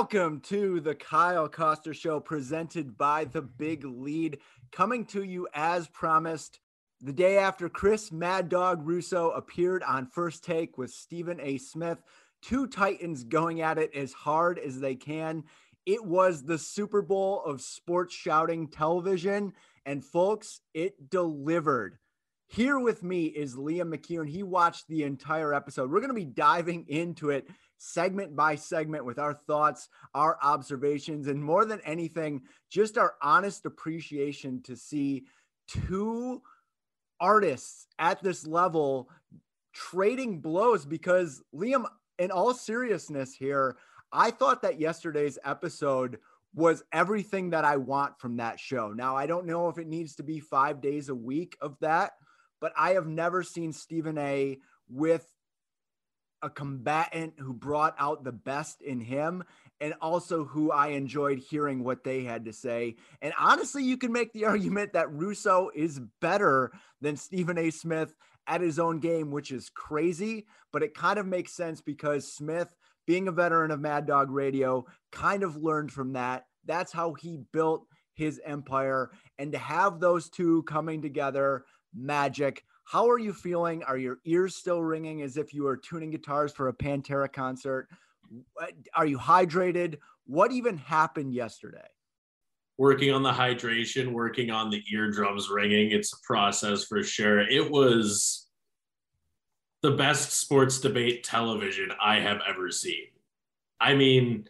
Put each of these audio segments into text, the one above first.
Welcome to the Kyle Koster Show presented by The Big Lead, coming to you as promised the day after Chris Mad Dog Russo appeared on First Take with Stephen A. Smith. Two Titans going at it as hard as they can. It was the Super Bowl of sports shouting television. And folks, it delivered. Here with me is Liam McKeown. He watched the entire episode. We're going to be diving into it segment by segment with our thoughts, our observations, and more than anything, just our honest appreciation to see two artists at this level trading blows. Because, Liam, in all seriousness here, I thought that yesterday's episode was everything that I want from that show. Now, I don't know if it needs to be five days a week of that but I have never seen Stephen A with a combatant who brought out the best in him and also who I enjoyed hearing what they had to say. And honestly, you can make the argument that Russo is better than Stephen A. Smith at his own game, which is crazy, but it kind of makes sense because Smith, being a veteran of Mad Dog Radio, kind of learned from that. That's how he built his empire. And to have those two coming together, magic. How are you feeling? Are your ears still ringing as if you were tuning guitars for a Pantera concert? Are you hydrated? What even happened yesterday? Working on the hydration, working on the eardrums ringing. It's a process for sure. It was the best sports debate television I have ever seen. I mean,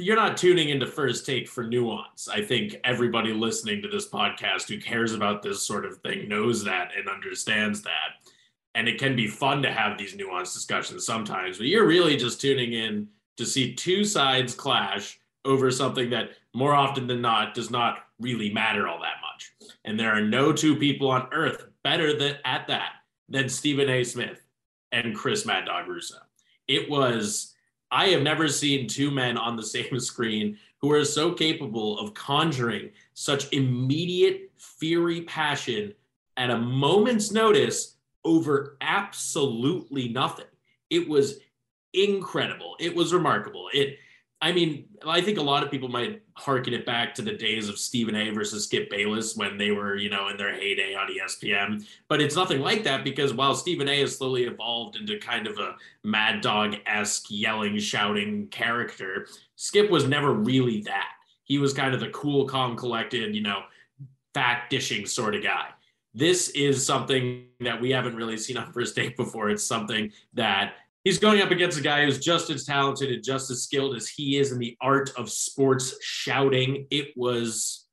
you're not tuning into first take for nuance. I think everybody listening to this podcast who cares about this sort of thing knows that and understands that. And it can be fun to have these nuanced discussions sometimes, but you're really just tuning in to see two sides clash over something that more often than not does not really matter all that much. And there are no two people on earth better than at that than Stephen A. Smith and Chris Mad Dog Russo. It was I have never seen two men on the same screen who are so capable of conjuring such immediate fiery passion at a moment's notice over absolutely nothing. It was incredible. It was remarkable. It I mean, I think a lot of people might harken it back to the days of Stephen A versus Skip Bayless when they were, you know, in their heyday on ESPN. But it's nothing like that because while Stephen A has slowly evolved into kind of a mad dog esque yelling, shouting character, Skip was never really that. He was kind of the cool, calm, collected, you know, fact dishing sort of guy. This is something that we haven't really seen on first take before. It's something that he's going up against a guy who's just as talented and just as skilled as he is in the art of sports shouting. It was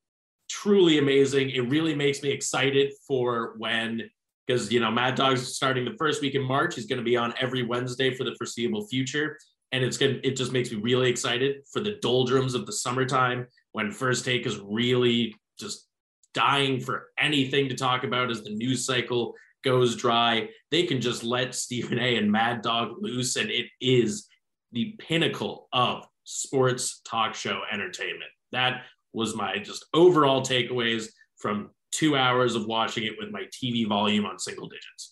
truly amazing. It really makes me excited for when, because, you know, Mad Dog's starting the first week in March. He's going to be on every Wednesday for the foreseeable future. And it's going to, it just makes me really excited for the doldrums of the summertime when First Take is really just dying for anything to talk about as the news cycle goes dry. They can just let Stephen A and Mad Dog loose, and it is the pinnacle of sports talk show entertainment. That was my just overall takeaways from two hours of watching it with my TV volume on single digits.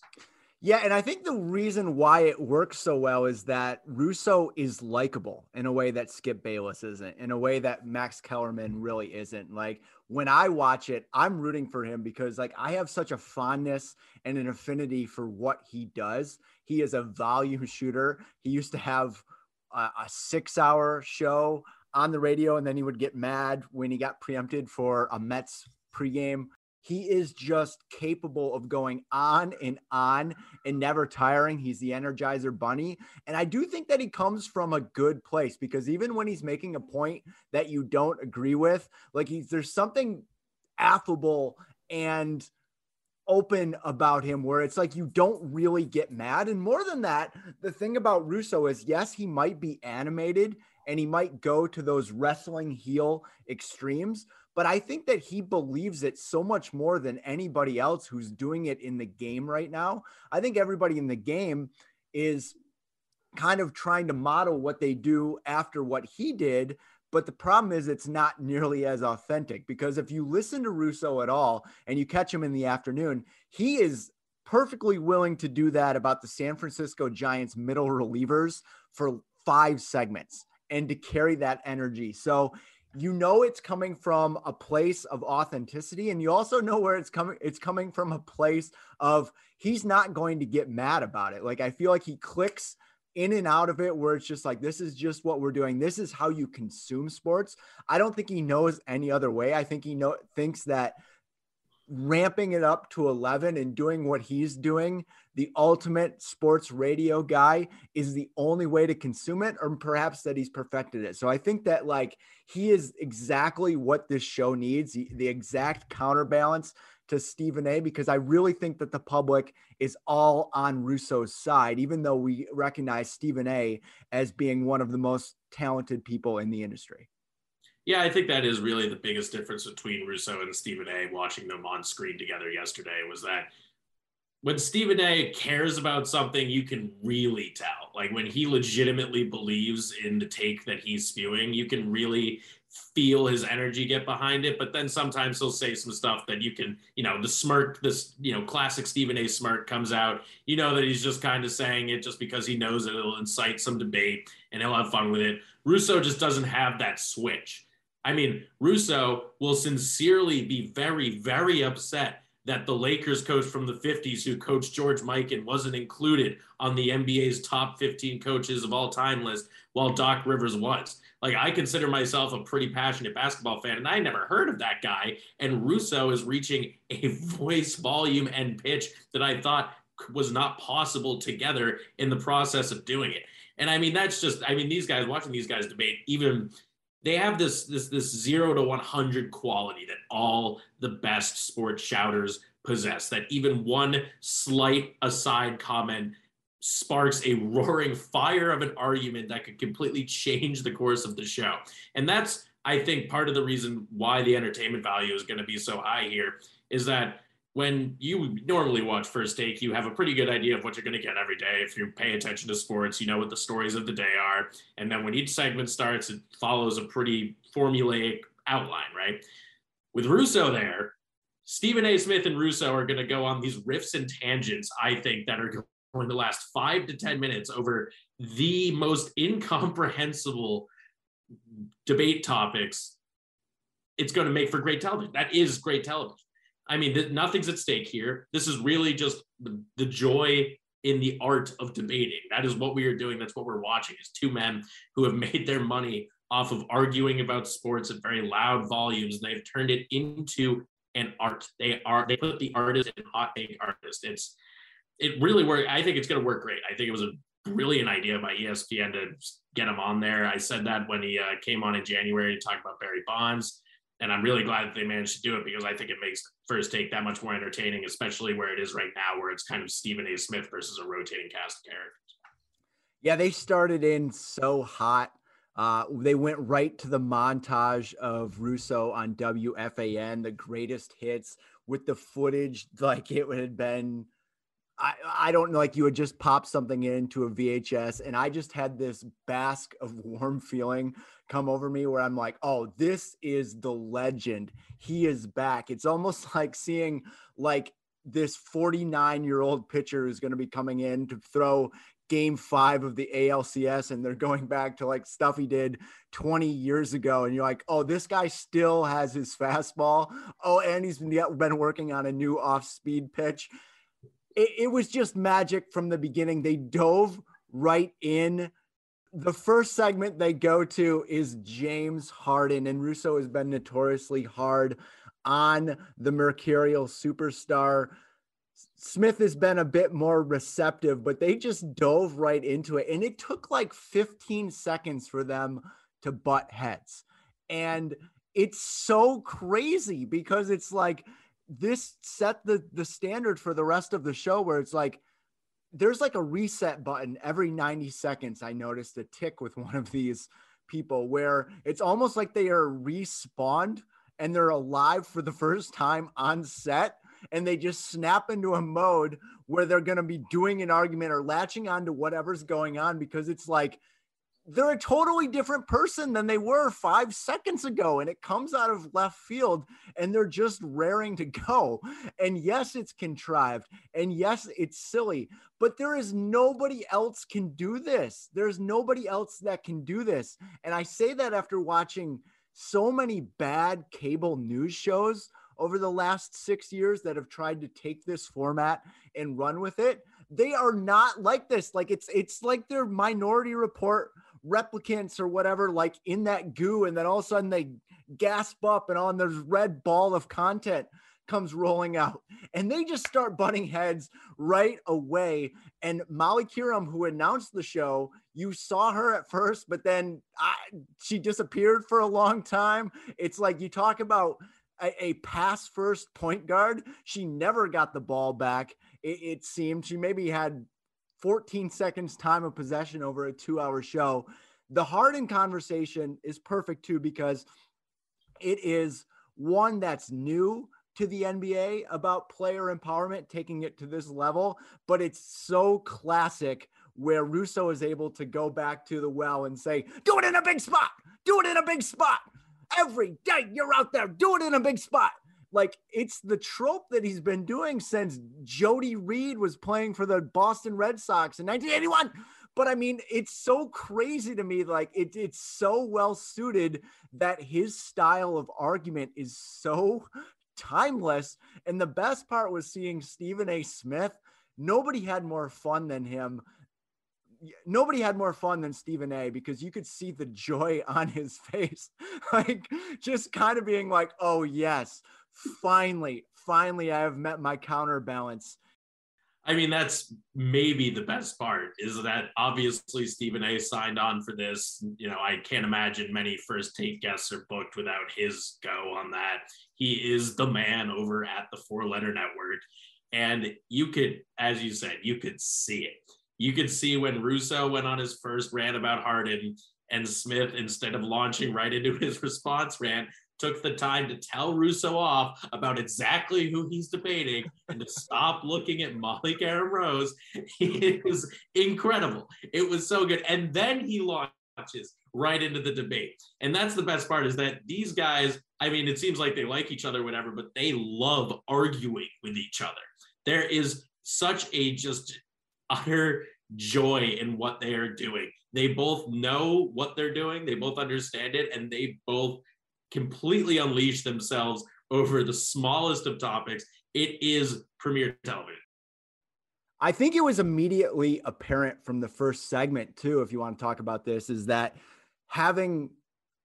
Yeah, and I think the reason why it works so well is that Russo is likable in a way that Skip Bayless isn't, in a way that Max Kellerman mm-hmm. really isn't. Like when I watch it, I'm rooting for him because like I have such a fondness and an affinity for what he does. He is a volume shooter. He used to have a, a six hour show on the radio, and then he would get mad when he got preempted for a Mets pregame he is just capable of going on and on and never tiring. He's the energizer bunny. And I do think that he comes from a good place because even when he's making a point that you don't agree with, like he's there's something affable and open about him where it's like you don't really get mad. And more than that, the thing about Russo is yes, he might be animated and he might go to those wrestling heel extremes, but I think that he believes it so much more than anybody else who's doing it in the game right now. I think everybody in the game is kind of trying to model what they do after what he did. But the problem is, it's not nearly as authentic because if you listen to Russo at all and you catch him in the afternoon, he is perfectly willing to do that about the San Francisco Giants middle relievers for five segments and to carry that energy. So you know it's coming from a place of authenticity and you also know where it's coming it's coming from a place of he's not going to get mad about it. Like i feel like he clicks in and out of it where it's just like this is just what we're doing. This is how you consume sports. I don't think he knows any other way. I think he know thinks that ramping it up to 11 and doing what he's doing, the ultimate sports radio guy is the only way to consume it, or perhaps that he's perfected it. So I think that like he is exactly what this show needs, the exact counterbalance to Stephen A, because I really think that the public is all on Russo's side, even though we recognize Stephen A as being one of the most talented people in the industry. Yeah, I think that is really the biggest difference between Russo and Stephen A. Watching them on screen together yesterday was that when Stephen A. cares about something, you can really tell. Like when he legitimately believes in the take that he's spewing, you can really feel his energy get behind it. But then sometimes he'll say some stuff that you can, you know, the smirk, this, you know, classic Stephen A. smirk comes out. You know that he's just kind of saying it just because he knows that it'll incite some debate and he'll have fun with it. Russo just doesn't have that switch. I mean, Russo will sincerely be very, very upset that the Lakers coach from the 50s, who coached George Mikan, wasn't included on the NBA's top 15 coaches of all time list, while Doc Rivers was. Like, I consider myself a pretty passionate basketball fan, and I never heard of that guy. And Russo is reaching a voice volume and pitch that I thought was not possible together in the process of doing it. And I mean, that's just, I mean, these guys, watching these guys debate, even they have this this this zero to 100 quality that all the best sports shouters possess that even one slight aside comment sparks a roaring fire of an argument that could completely change the course of the show. And that's i think part of the reason why the entertainment value is going to be so high here is that when you normally watch First Take, you have a pretty good idea of what you're going to get every day. If you pay attention to sports, you know what the stories of the day are. And then when each segment starts, it follows a pretty formulaic outline, right? With Russo there, Stephen A. Smith and Russo are going to go on these riffs and tangents, I think, that are going to last five to 10 minutes over the most incomprehensible debate topics. It's going to make for great television. That is great television. I mean, th- nothing's at stake here. This is really just the, the joy in the art of debating. That is what we are doing. That's what we're watching is two men who have made their money off of arguing about sports at very loud volumes. And they've turned it into an art. They are, they put the artist in hot take artist. It's, it really worked. I think it's going to work great. I think it was a brilliant idea by ESPN to get him on there. I said that when he uh, came on in January to talk about Barry Bonds and I'm really glad that they managed to do it because I think it makes first take that much more entertaining, especially where it is right now, where it's kind of Stephen A. Smith versus a rotating cast of characters. Yeah, they started in so hot Uh, they went right to the montage of Russo on WFAN, the greatest hits with the footage like it had been. I, I don't know, like you had just popped something into a VHS, and I just had this bask of warm feeling come over me where I'm like, oh, this is the legend. He is back. It's almost like seeing like this 49 year old pitcher who's going to be coming in to throw game five of the ALCS and they're going back to like stuff he did 20 years ago. And you're like, oh, this guy still has his fastball. Oh, and he's been working on a new off speed pitch. It, it was just magic from the beginning. They dove right in. The first segment they go to is James Harden, and Russo has been notoriously hard on the Mercurial superstar. Smith has been a bit more receptive, but they just dove right into it. And it took like 15 seconds for them to butt heads. And it's so crazy because it's like this set the the standard for the rest of the show where it's like there's like a reset button every 90 seconds. I noticed a tick with one of these people where it's almost like they are respawned and they're alive for the first time on set and they just snap into a mode where they're going to be doing an argument or latching on to whatever's going on because it's like they're a totally different person than they were five seconds ago. And it comes out of left field and they're just raring to go. And yes, it's contrived. And yes, it's silly, but there is nobody else can do this. There's nobody else that can do this. And I say that after watching so many bad cable news shows over the last six years that have tried to take this format and run with it. They are not like this. Like it's it's like they're minority report replicants or whatever, like in that goo, and then all of a sudden they gasp up and on this red ball of content comes rolling out and they just start butting heads right away. And Molly Qerim, who announced the show, you saw her at first, but then I, she disappeared for a long time. It's like you talk about a, a, pass first point guard. She never got the ball back. It, it, seemed she maybe had 14 seconds time of possession over a two hour show. The Harden conversation is perfect too because it is one that's new to the NBA about player empowerment, taking it to this level, but it's so classic where Russo is able to go back to the well and say, do it in a big spot, do it in a big spot every day you're out there do it in a big spot. Like it's the trope that he's been doing since Jody Reed was playing for the Boston Red Sox in 1981. But I mean, it's so crazy to me. Like it, it's so well suited that his style of argument is so timeless. And the best part was seeing Stephen A. Smith. Nobody had more fun than him nobody had more fun than Stephen A because you could see the joy on his face. like just kind of being like, oh, yes, finally, finally, I have met my counterbalance. I mean, that's maybe the best part is that obviously Stephen A signed on for this. You know, I can't imagine many first take guests are booked without his go on that. He is the man over at the four letter network. And you could, as you said, you could see it you could see when Russo went on his first rant about Harden and Smith, instead of launching right into his response rant, took the time to tell Russo off about exactly who he's debating and to stop looking at Molly Qerim Rose. It was incredible. It was so good. And then he launches right into the debate. And that's the best part is that these guys, I mean, it seems like they like each other, whatever, but they love arguing with each other. There is such a just utter joy in what they are doing. They both know what they're doing, they both understand it, and they both completely unleash themselves over the smallest of topics. It is premier television. I think it was immediately apparent from the first segment, too, if you want to talk about this, is that having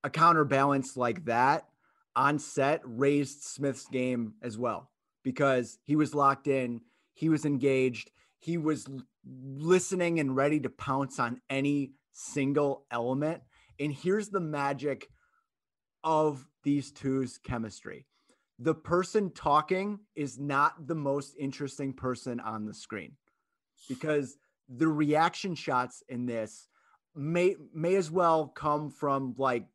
a counterbalance like that on set raised Smith's game as well because he was locked in, he was engaged, he was listening and ready to pounce on any single element. And here's the magic of these two's chemistry the person talking is not the most interesting person on the screen because the reaction shots in this may may as well come from like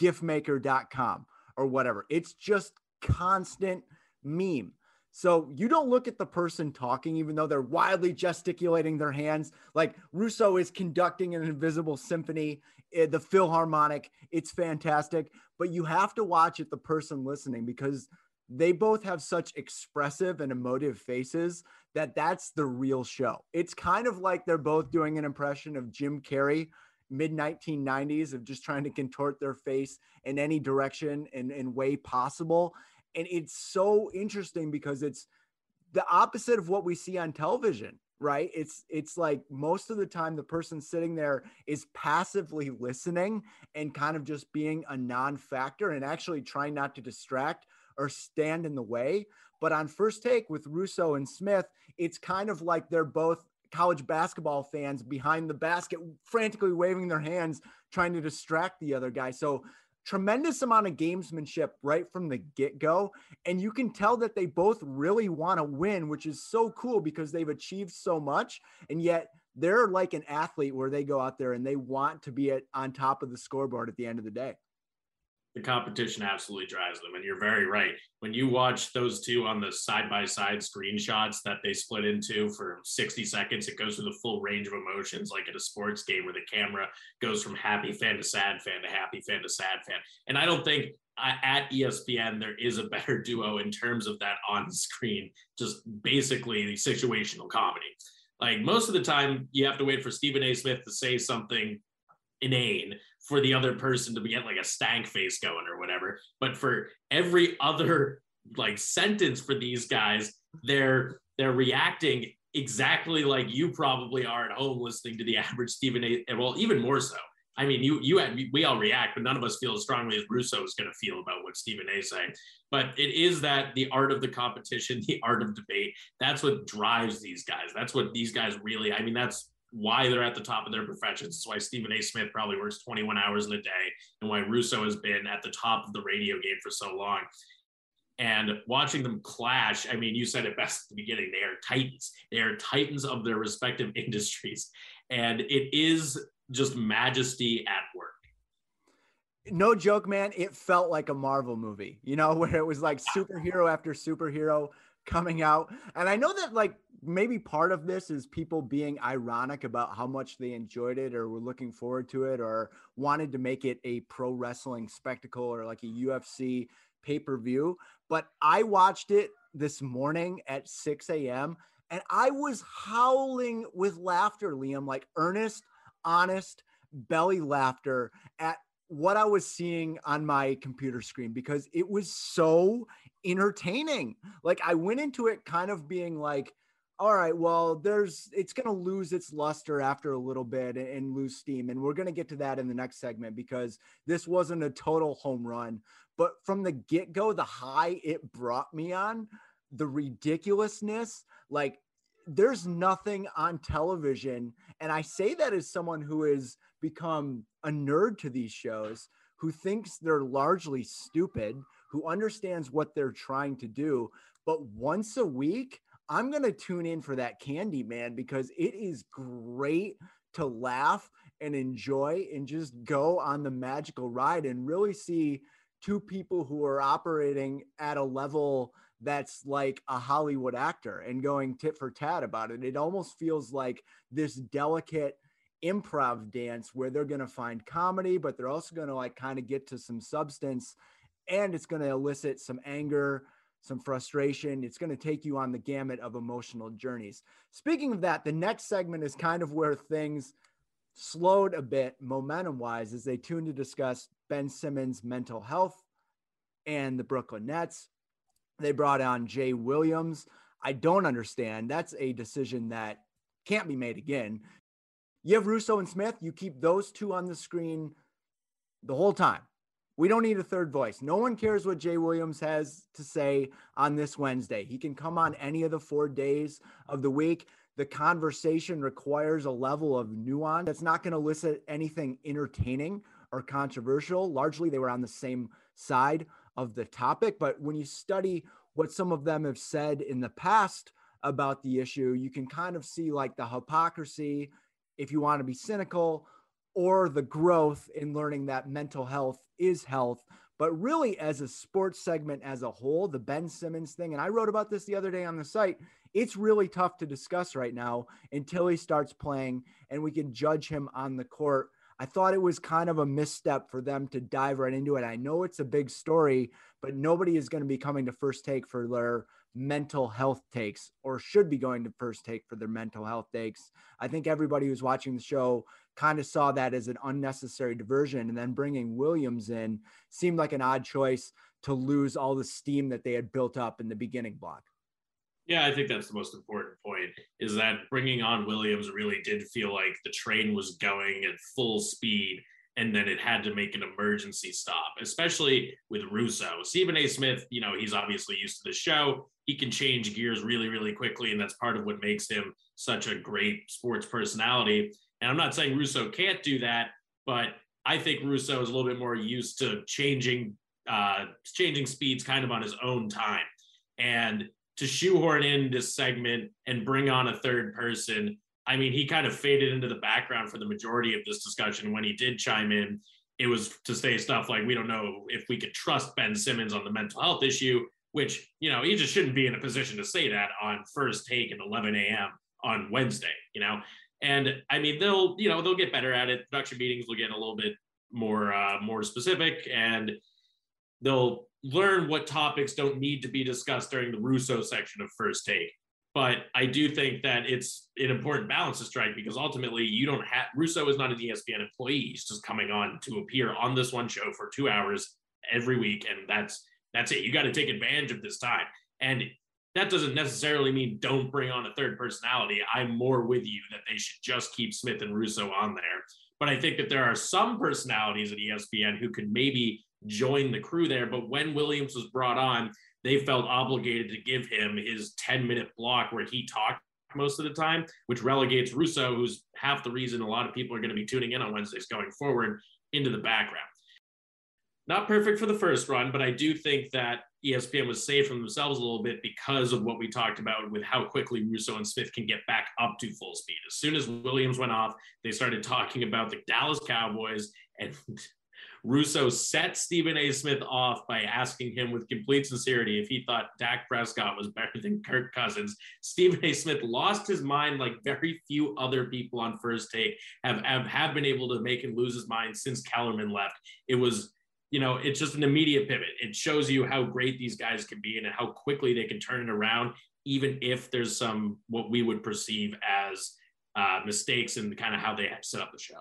giftmaker.com or whatever. It's just constant meme. So you don't look at the person talking, even though they're wildly gesticulating their hands. Like Russo is conducting an invisible symphony, Eh, the Philharmonic. It's fantastic. But you have to watch it, the person listening, because they both have such expressive and emotive faces that that's the real show. It's kind of like they're both doing an impression of Jim Carrey mid 1990s of just trying to contort their face in any direction and, and way possible and it's so interesting because it's the opposite of what we see on television right? It's it's like most of the time the person sitting there is passively listening and kind of just being a non-factor and actually trying not to distract or stand in the way. But on first take with russo and smith it's kind of like they're both college basketball fans behind the basket frantically waving their hands trying to distract the other guy. So tremendous amount of gamesmanship right from the get go. And you can tell that they both really want to win, which is so cool because they've achieved so much. And yet they're like an athlete where they go out there and they want to be at, on top of the scoreboard at the end of the day the competition absolutely drives them. And you're very right. When you watch those two on the side by side screenshots that they split into for 60 seconds, it goes through the full range of emotions, like at a sports game where the camera goes from happy fan to sad fan to happy fan to sad fan. And I don't think uh, at ESPN there is a better duo in terms of that on screen, just basically the situational comedy. Like most of the time, you have to wait for Stephen A. Smith to say something inane for the other person to get like a stank face going or whatever. But for every other like sentence for these guys, they're they're reacting exactly like you probably are at home listening to the average Stephen A. Well, even more so. I mean, you you we all react, but none of us feel as strongly as Russo is going to feel about what Stephen A. saying. But it is that the art of the competition, the art of debate. That's what drives these guys. That's what these guys really. I mean, that's why they're at the top of their professions. It's why Stephen A. Smith probably works 21 hours in a day and why Russo has been at the top of the radio game for so long. And watching them clash, I mean, you said it best at the beginning. They are titans. They are titans of their respective industries. And it is just majesty at work. No joke, man. It felt like a Marvel movie, you know, where it was like superhero after superhero coming out. And I know that like maybe part of this is people being ironic about how much they enjoyed it or were looking forward to it or wanted to make it a pro wrestling spectacle or like a UFC pay per view. But I watched it this morning at 6 a.m. and I was howling with laughter, Liam, like earnest, honest, belly laughter at what I was seeing on my computer screen because it was so entertaining. Like I went into it kind of being like, all right, well, there's it's going to lose its luster after a little bit and, and lose steam. And we're going to get to that in the next segment because this wasn't a total home run. But from the get go, the high it brought me on, the ridiculousness, like there's nothing on television. And I say that as someone who has become a nerd to these shows, who thinks they're largely stupid, who understands what they're trying to do. But once a week, I'm going to tune in for that candy man because it is great to laugh and enjoy and just go on the magical ride and really see two people who are operating at a level that's like a Hollywood actor and going tit for tat about it. It almost feels like this delicate improv dance where they're going to find comedy, but they're also going to like kind of get to some substance and it's going to elicit some anger, some frustration. It's going to take you on the gamut of emotional journeys. Speaking of that, the next segment is kind of where things slowed a bit momentum wise as they tuned to discuss Ben Simmons' mental health and the Brooklyn Nets. They brought on Jay Williams. I don't understand. That's a decision that can't be made again. You have Russo and Smith. You keep those two on the screen the whole time. We don't need a third voice. No one cares what Jay Williams has to say on this Wednesday. He can come on any of the four days of the week. The conversation requires a level of nuance that's not going to elicit anything entertaining or controversial. Largely, they were on the same side of the topic. But when you study what some of them have said in the past about the issue, you can kind of see like the hypocrisy if you want to be cynical, or the growth in learning that mental health is health. But really, as a sports segment as a whole, the Ben Simmons thing, and I wrote about this the other day on the site, it's really tough to discuss right now until he starts playing and we can judge him on the court. I thought it was kind of a misstep for them to dive right into it. I know it's a big story, but nobody is going to be coming to first take for their mental health takes or should be going to first take for their mental health takes. I think everybody who's watching the show kind of saw that as an unnecessary diversion. And then bringing Williams in seemed like an odd choice to lose all the steam that they had built up in the beginning block. Yeah, I think that's the most important point is that bringing on Williams really did feel like the train was going at full speed and then it had to make an emergency stop, especially with Russo. Stephen A. Smith, you know, he's obviously used to the show. He can change gears really, really quickly, and that's part of what makes him such a great sports personality. And I'm not saying Russo can't do that, but I think Russo is a little bit more used to changing uh, changing speeds kind of on his own time. And to shoehorn in this segment and bring on a third person, I mean, he kind of faded into the background for the majority of this discussion. When he did chime in, it was to say stuff like, we don't know if we could trust Ben Simmons on the mental health issue, which, you know, he just shouldn't be in a position to say that on first take at 11 a.m. on Wednesday, you know? And I mean, they'll, you know, they'll get better at it. Production meetings will get a little bit more, uh, more specific and they'll learn what topics don't need to be discussed during the Russo section of first take. But I do think that it's an important balance to strike because ultimately you don't have Russo is not an ESPN employee. He's just coming on to appear on this one show for two hours every week. And that's that's it. You got to take advantage of this time. And that doesn't necessarily mean don't bring on a third personality. I'm more with you that they should just keep Smith and Russo on there. But I think that there are some personalities at ESPN who could maybe join the crew there. But when Williams was brought on, they felt obligated to give him his 10 minute block where he talked most of the time, which relegates Russo, who's half the reason a lot of people are going to be tuning in on Wednesdays going forward, into the background. Not perfect for the first run, but I do think that ESPN was saved from themselves a little bit because of what we talked about with how quickly Russo and Smith can get back up to full speed. As soon as Williams went off, they started talking about the Dallas Cowboys and Russo set Stephen A. Smith off by asking him with complete sincerity if he thought Dak Prescott was better than Kirk Cousins. Stephen A. Smith lost his mind like very few other people on first take have, have, have been able to make him lose his mind since Kellerman left. It was, you know, it's just an immediate pivot. It shows you how great these guys can be and how quickly they can turn it around, even if there's some what we would perceive as uh, mistakes and kind of how they set up the show.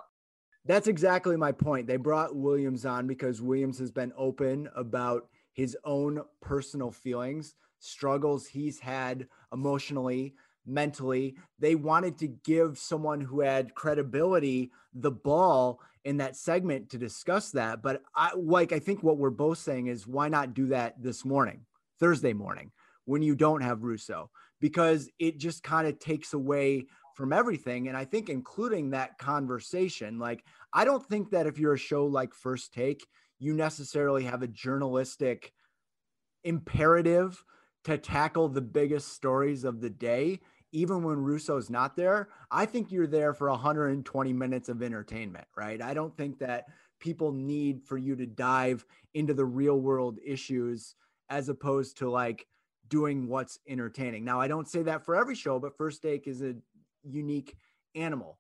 That's exactly my point. They brought Williams on because Williams has been open about his own personal feelings, struggles he's had emotionally, mentally. They wanted to give someone who had credibility the ball in that segment to discuss that. But I like I think what we're both saying is why not do that this morning, Thursday morning, when you don't have Russo? Because it just kind of takes away from everything. And I think including that conversation, like, I don't think that if you're a show like First Take, you necessarily have a journalistic imperative to tackle the biggest stories of the day, even when Russo's not there. I think you're there for 120 minutes of entertainment, right? I don't think that people need for you to dive into the real world issues as opposed to like doing what's entertaining. Now, I don't say that for every show, but First Take is a unique animal.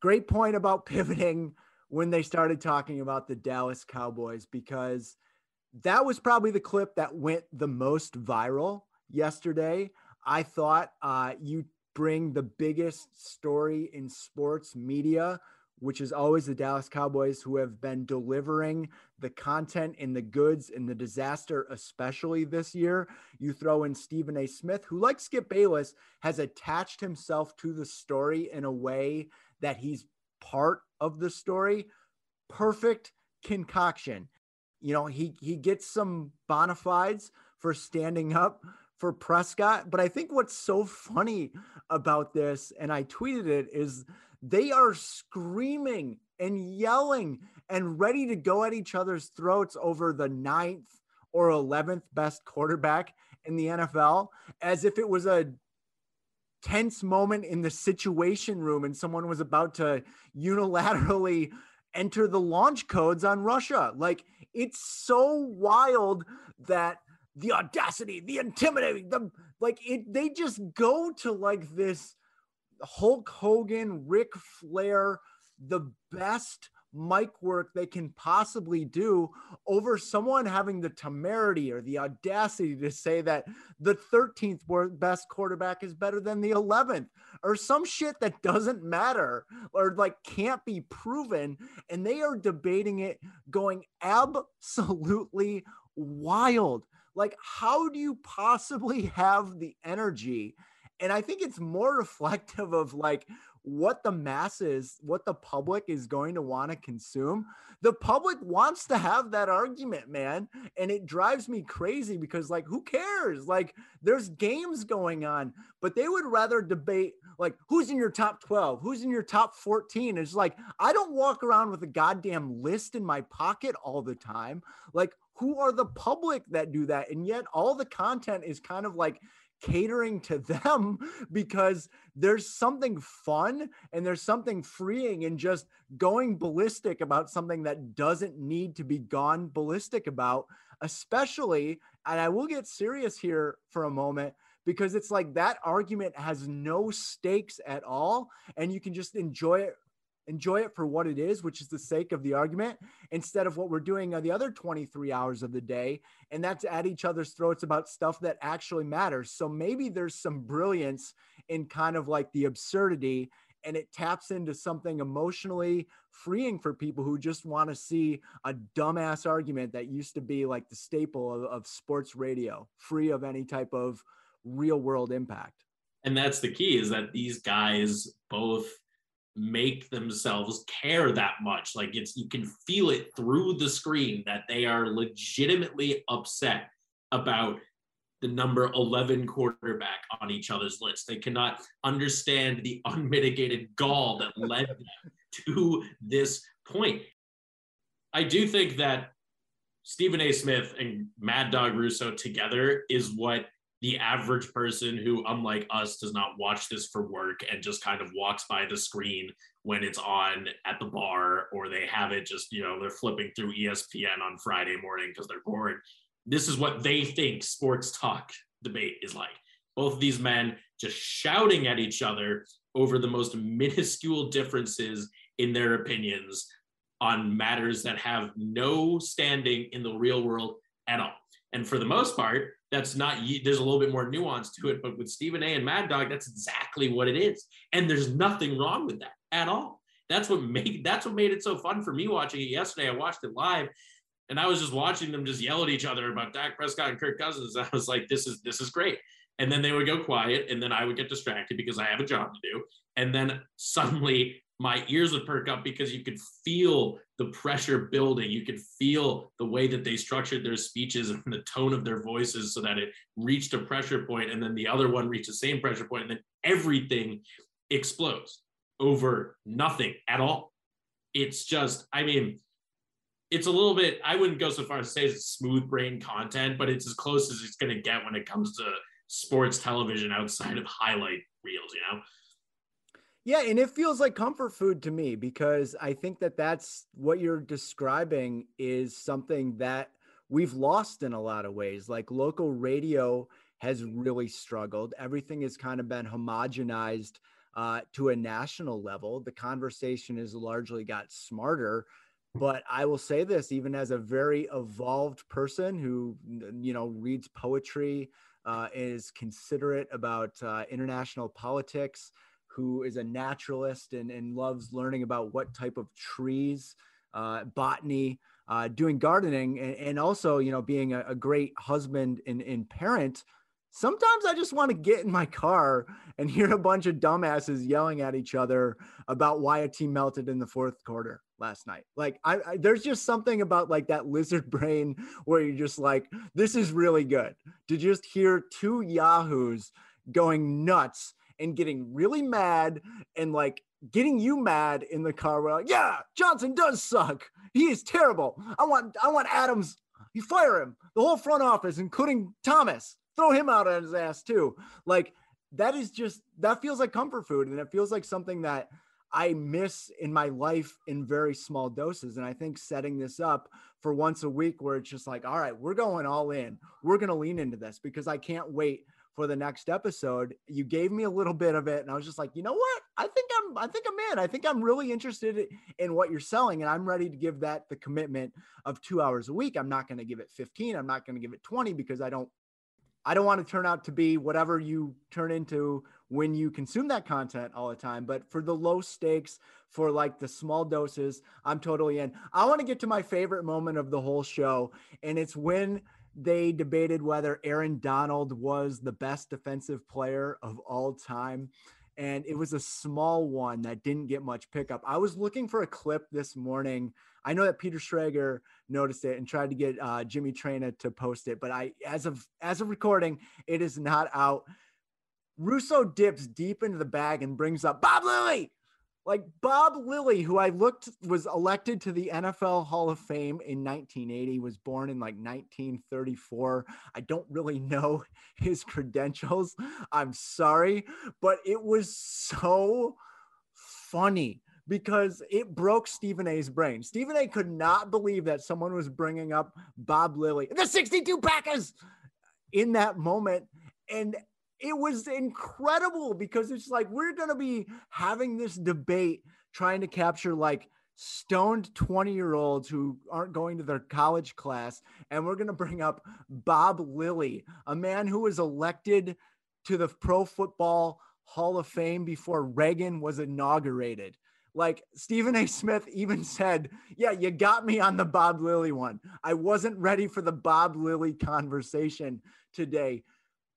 Great point about pivoting when they started talking about the Dallas Cowboys because that was probably the clip that went the most viral yesterday. I thought uh, you bring the biggest story in sports media which is always the Dallas Cowboys who have been delivering the content and the goods in the disaster, especially this year. You throw in Stephen A. Smith, who, like Skip Bayless, has attached himself to the story in a way that he's part of the story. Perfect concoction. You know, he he gets some bona fides for standing up for Prescott, but I think what's so funny about this, and I tweeted it, is they are screaming and yelling and ready to go at each other's throats over the ninth or 11th best quarterback in the NFL as if it was a tense moment in the situation room and someone was about to unilaterally enter the launch codes on Russia. Like it's so wild that the audacity, the intimidating, the like it they just go to like this Hulk Hogan, Ric Flair, the best mic work they can possibly do over someone having the temerity or the audacity to say that the 13th best quarterback is better than the 11th or some shit that doesn't matter or like can't be proven and they are debating it going absolutely wild. Like how do you possibly have the energy and i think it's more reflective of like what the masses, what the public is going to want to consume. The public wants to have that argument, man. And it drives me crazy because, like, who cares? Like, there's games going on, but they would rather debate, like, who's in your top 12? Who's in your top 14? It's like, I don't walk around with a goddamn list in my pocket all the time. Like, who are the public that do that? And yet, all the content is kind of like, catering to them because there's something fun and there's something freeing in just going ballistic about something that doesn't need to be gone ballistic about, especially, and I will get serious here for a moment because it's like that argument has no stakes at all and you can just enjoy it enjoy it for what it is, which is the sake of the argument, instead of what we're doing on the other 23 hours of the day. And that's at each other's throats about stuff that actually matters. So maybe there's some brilliance in kind of like the absurdity and it taps into something emotionally freeing for people who just want to see a dumbass argument that used to be like the staple of, of sports radio, free of any type of real world impact. And that's the key is that these guys both make themselves care that much. Like it's you can feel it through the screen that they are legitimately upset about the number 11 quarterback on each other's list. They cannot understand the unmitigated gall that led them to this point. I do think that Stephen A. Smith and Mad Dog Russo together is what the average person who, unlike us, does not watch this for work and just kind of walks by the screen when it's on at the bar or they have it just, you know, they're flipping through ESPN on Friday morning because they're bored. This is what they think sports talk debate is like. Both of these men just shouting at each other over the most minuscule differences in their opinions on matters that have no standing in the real world at all. And for the most part, that's not there's a little bit more nuance to it but with stephen a and mad dog that's exactly what it is. And there's nothing wrong with that at all. That's what made that's what made it so fun for me watching it yesterday. I watched it live and i was just watching them just yell at each other about Dak Prescott and Kirk Cousins. I was like this is this is great. And then they would go quiet and then i would get distracted because i have a job to do. And then suddenly my ears would perk up because you could feel the pressure building. You could feel the way that they structured their speeches and the tone of their voices so that it reached a pressure point and then the other one reached the same pressure point and then everything explodes over nothing at all. It's just, I mean, it's a little bit, I wouldn't go so far as to say it's smooth brain content, but it's as close as it's going to get when it comes to sports television outside of highlight reels, you know? Yeah, and it feels like comfort food to me because I think that that's what you're describing is something that we've lost in a lot of ways. Like local radio has really struggled. Everything has kind of been homogenized uh, to a national level. The conversation has largely got smarter. But I will say this, even as a very evolved person who, you know, reads poetry, uh, is considerate about uh, international politics, who is a naturalist and, and loves learning about what type of trees, uh, botany, uh, doing gardening, and, and, also, you know, being a, a great husband and, and parent. Sometimes I just want to get in my car and hear a bunch of dumbasses yelling at each other about why a team melted in the fourth quarter last night. Like I, I, there's just something about like that lizard brain where you're just like, this is really good to just hear two yahoos going nuts and getting really mad and like getting you mad in the car. We're like, yeah, Johnson does suck. He is terrible. I want I want Adams. You fire him. The whole front office, including Thomas, throw him out on his ass too. Like that is just that feels like comfort food and it feels like something that I miss in my life in very small doses. And I think setting this up for once a week where it's just like, all right, we're going all in. We're going to lean into this because I can't wait for the next episode. You gave me a little bit of it and I was just like, "You know what? I think I'm I think I'm in. I think I'm really interested in what you're selling and I'm ready to give that the commitment of 2 hours a week. I'm not going to give it 15. I'm not going to give it 20 because I don't I don't want to turn out to be whatever you turn into when you consume that content all the time. But for the low stakes, for like the small doses, I'm totally in. I want to get to my favorite moment of the whole show, and it's when they debated whether Aaron Donald was the best defensive player of all time. And it was a small one that didn't get much pickup. I was looking for a clip this morning. I know that Peter Schrager noticed it and tried to get uh, Jimmy Traina to post it, but I, as of as of recording, it is not out. Russo dips deep into the bag and brings up Bob Lilly, like Bob Lilly, who I looked was elected to the NFL Hall of Fame in 1980, was born in like 1934. I don't really know his credentials. I'm sorry, but it was so funny because it broke Stephen A's brain. Stephen A could not believe that someone was bringing up Bob Lilly, the 62 Packers in that moment. And it was incredible because it's like we're going to be having this debate trying to capture like stoned 20 year olds who aren't going to their college class and we're going to bring up Bob Lilly a man who was elected to the pro football hall of fame before Reagan was inaugurated like Stephen A. Smith even said, Yeah, you got me on the Bob Lilly one. I wasn't ready for the Bob Lilly conversation today.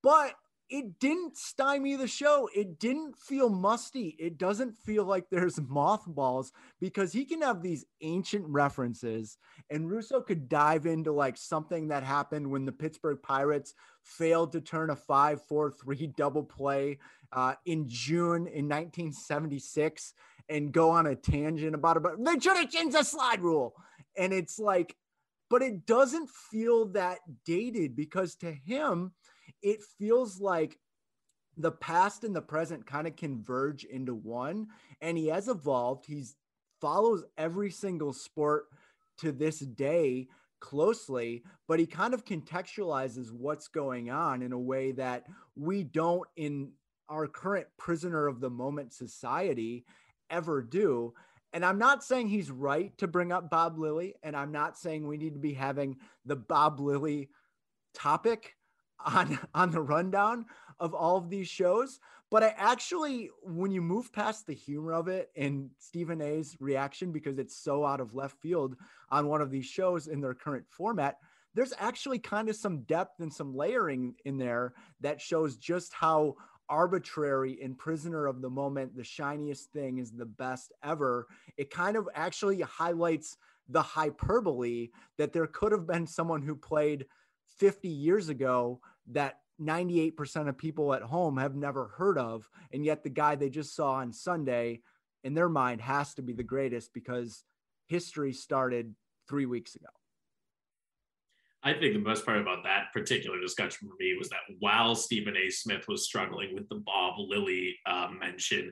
But it didn't stymie the show. It didn't feel musty. It doesn't feel like there's mothballs because he can have these ancient references and Russo could dive into like something that happened when the Pittsburgh Pirates failed to turn a 5 4 3 double play uh, in June in 1976 and go on a tangent about it. But they should have changed the slide rule. And it's like, but it doesn't feel that dated because to him, it feels like the past and the present kind of converge into one. And he has evolved. He's follows every single sport to this day closely but he kind of contextualizes what's going on in a way that we don't in our current prisoner of the moment society ever do. And I'm not saying he's right to bring up Bob Lilly, and I'm not saying we need to be having the Bob Lilly topic on on the rundown of all of these shows but i actually when you move past the humor of it and stephen a's reaction because it's so out of left field on one of these shows in their current format there's actually kind of some depth and some layering in there that shows just how arbitrary and prisoner of the moment the shiniest thing is the best ever. It kind of actually highlights the hyperbole that there could have been someone who played 50 years ago that 98% of people at home have never heard of. And yet the guy they just saw on Sunday, in their mind, has to be the greatest because history started three weeks ago. I think the best part about that particular discussion for me was that while Stephen A. Smith was struggling with the Bob Lilly uh, mention,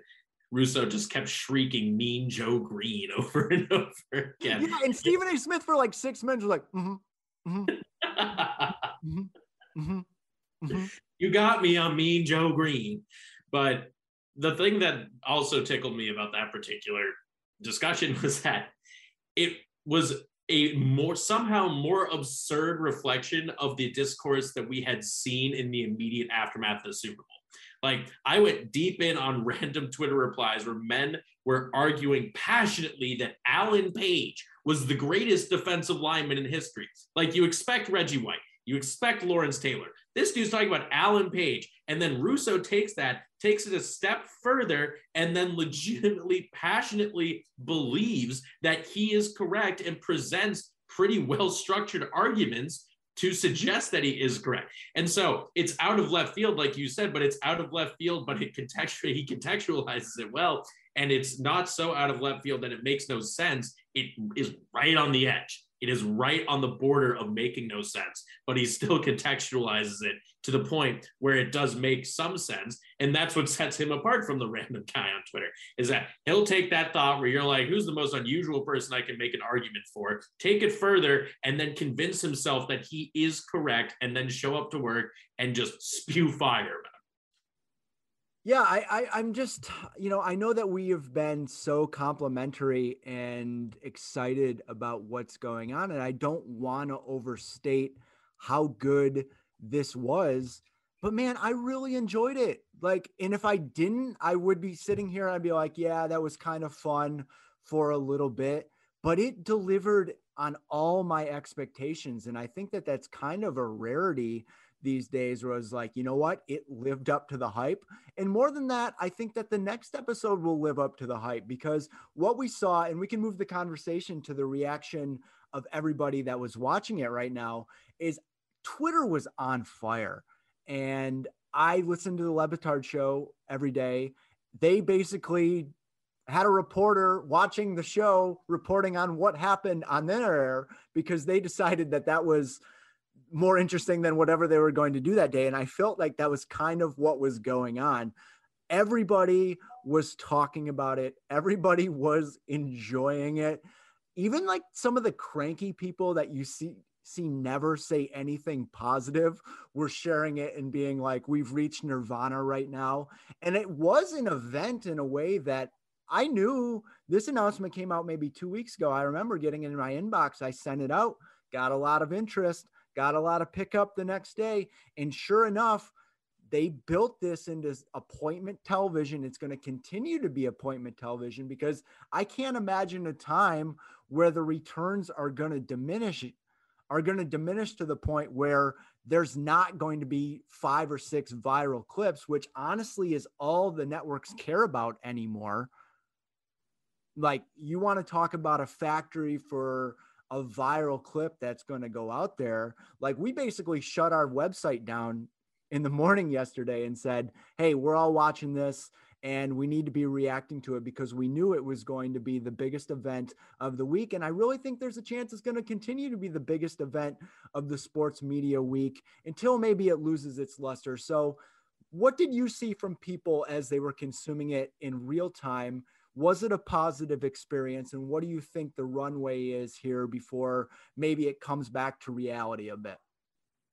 Russo just kept shrieking "Mean Joe Greene" over and over again. Yeah, and Stephen A. Smith for like six minutes was like, mm-hmm, mm-hmm, mm-hmm, mm-hmm. Mm-hmm. You got me on Mean Joe Greene. But the thing that also tickled me about that particular discussion was that it was a more somehow more absurd reflection of the discourse that we had seen in the immediate aftermath of the Super Bowl. Like I went deep in on random Twitter replies where men were arguing passionately that Alan Page was the greatest defensive lineman in history. Like you expect Reggie White, you expect Lawrence Taylor. This dude's talking about Alan Page. And then Russo takes that, takes it a step further, and then legitimately, passionately believes that he is correct and presents pretty well structured arguments to suggest that he is correct. And so it's out of left field, like you said, but it's out of left field, but it contextually he contextualizes it well. And it's not so out of left field that it makes no sense. It is right on the edge. It is right on the border of making no sense, but he still contextualizes it to the point where it does make some sense. And that's what sets him apart from the random guy on Twitter is that he'll take that thought where you're like, who's the most unusual person I can make an argument for, take it further, and then convince himself that he is correct, and then show up to work and just spew fire. Yeah, I, I am just you know I know that we have been so complimentary and excited about what's going on, and I don't want to overstate how good this was. But man, I really enjoyed it. Like, and if I didn't, I would be sitting here. And I'd be like, yeah, that was kind of fun for a little bit, but it delivered on all my expectations, and I think that that's kind of a rarity these days where I was like, you know what? It lived up to the hype. And more than that, I think that the next episode will live up to the hype because what we saw, and we can move the conversation to the reaction of everybody that was watching it right now, is Twitter was on fire. And I listen to the Le Batard show every day. They basically had a reporter watching the show reporting on what happened on their air because they decided that that was – more interesting than whatever they were going to do that day. And I felt like that was kind of what was going on. Everybody was talking about it, everybody was enjoying it. Even like some of the cranky people that you see see never say anything positive were sharing it and being like we've reached nirvana right now and it was an event in a way that I knew this announcement came out maybe 2 weeks ago I remember getting it in my inbox I sent it out got a lot of interest got a lot of pickup the next day. And sure enough, they built this into appointment television. It's going to continue to be appointment television because I can't imagine a time where the returns are going to diminish are going to diminish to the point where there's not going to be five or six viral clips, which honestly is all the networks care about anymore. Like you want to talk about a factory for a viral clip that's going to go out there. Like we basically shut our website down in the morning yesterday and said, "Hey, we're all watching this and we need to be reacting to it because we knew it was going to be the biggest event of the week and I really think there's a chance it's going to continue to be the biggest event of the sports media week until maybe it loses its luster." So, what did you see from people as they were consuming it in real time? Was it a positive experience and what do you think the runway is here before maybe it comes back to reality a bit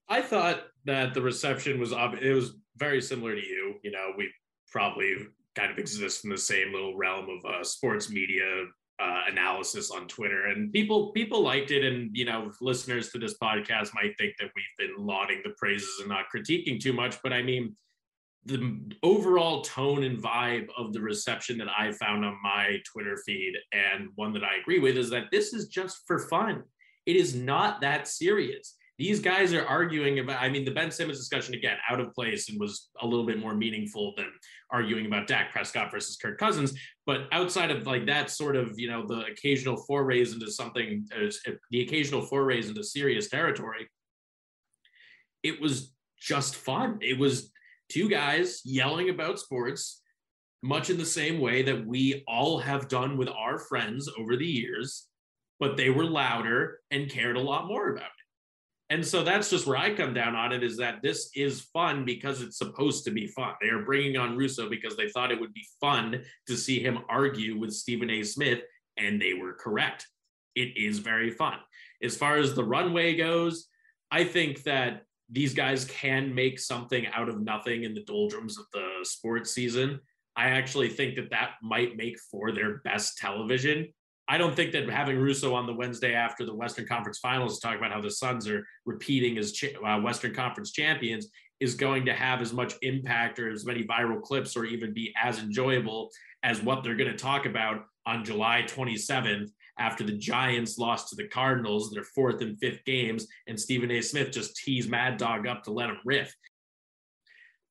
i thought that the reception was it was very similar to you you know we probably kind of exist in the same little realm of uh, sports media uh, analysis on Twitter, and people people liked it. And you know, listeners to this podcast might think that we've been lauding the praises and not critiquing too much. But I mean, the overall tone and vibe of the reception that I found on my Twitter feed, and one that I agree with, is that this is just for fun. It is not that serious. These guys are arguing about, I mean, the Ben Simmons discussion, again, out of place and was a little bit more meaningful than arguing about Dak Prescott versus Kirk Cousins. But outside of like that sort of, you know, the occasional forays into something, uh, the occasional forays into serious territory, it was just fun. It was two guys yelling about sports, much in the same way that we all have done with our friends over the years, but they were louder and cared a lot more about it. And so that's just where I come down on it is that this is fun because it's supposed to be fun. They are bringing on Russo because they thought it would be fun to see him argue with Stephen A. Smith, and they were correct. It is very fun. As far as the runway goes, I think that these guys can make something out of nothing in the doldrums of the sports season. I actually think that that might make for their best television. I don't think that having Russo on the Wednesday after the Western Conference Finals to talk about how the Suns are repeating as uh, Western Conference champions is going to have as much impact or as many viral clips or even be as enjoyable as what they're going to talk about on July 27th after the Giants lost to the Cardinals, their fourth and fifth games, and Stephen A. Smith just teased Mad Dog up to let him riff.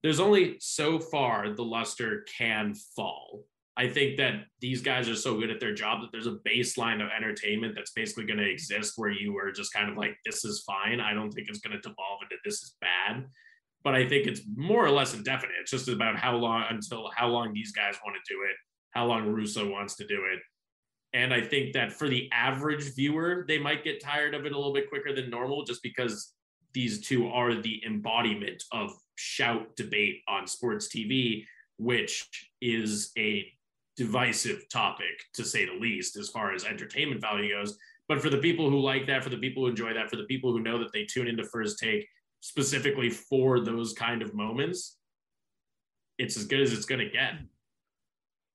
There's only so far the luster can fall. I think that these guys are so good at their job that there's a baseline of entertainment that's basically going to exist where you are just kind of like, this is fine. I don't think it's going to devolve into this is bad. But I think it's more or less indefinite. It's just about how long until how long these guys want to do it, how long Russo wants to do it And I think that for the average viewer, they might get tired of it a little bit quicker than normal just because these two are the embodiment of shout debate on sports TV, which is a divisive topic to say the least as far as entertainment value goes. But for the people who like that, for the people who enjoy that, for the people who know that they tune into First Take specifically for those kind of moments, it's as good as it's going to get.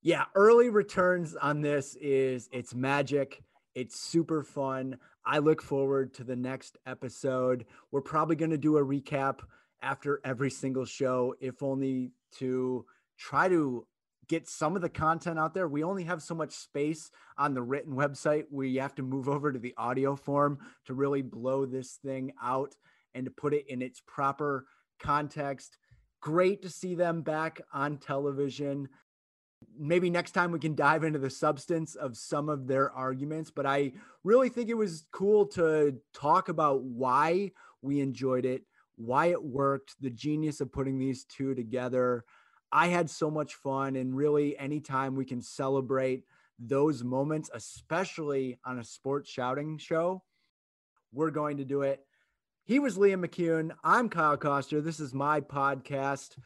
Yeah, early returns on this is it's magic. It's super fun. I look forward to the next episode. We're probably going to do a recap after every single show, if only to try to get some of the content out there. We only have so much space on the written website. We have to move over to the audio form to really blow this thing out and to put it in its proper context. Great to see them back on television maybe next time we can dive into the substance of some of their arguments but i really think it was cool to talk about why we enjoyed it why it worked the genius of putting these two together. I had so much fun and really anytime we can celebrate those moments especially on a sports shouting show we're going to do it. He was Liam McKeone i'm Kyle Koster this is my podcast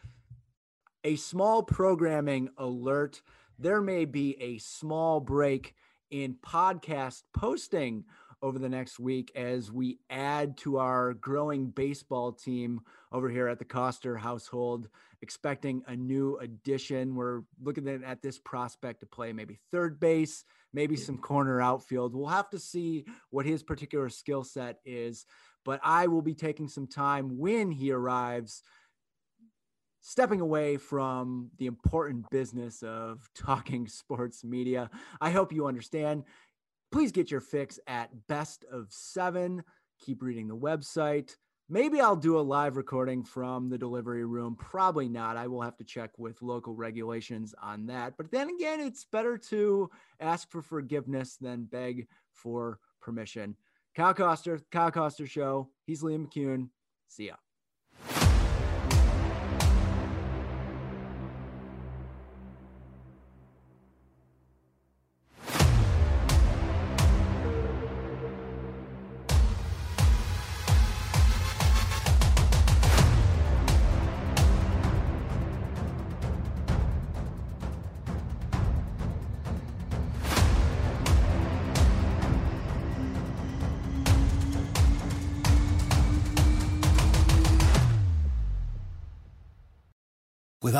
a small programming alert. There may be a small break in podcast posting over the next week as we add to our growing baseball team over here at the Koster household, expecting a new addition. We're looking at this prospect to play maybe third base, maybe some corner outfield. We'll have to see what his particular skill set is, but I will be taking some time when he arrives stepping away from the important business of talking sports media. I hope you understand. Please get your fix at best of seven. Keep reading the website. Maybe I'll do a live recording from the delivery room. Probably not. I will have to check with local regulations on that. But then again, it's better to ask for forgiveness than beg for permission. Kyle Koster, Kyle Koster Show. He's Liam McKeone. See ya.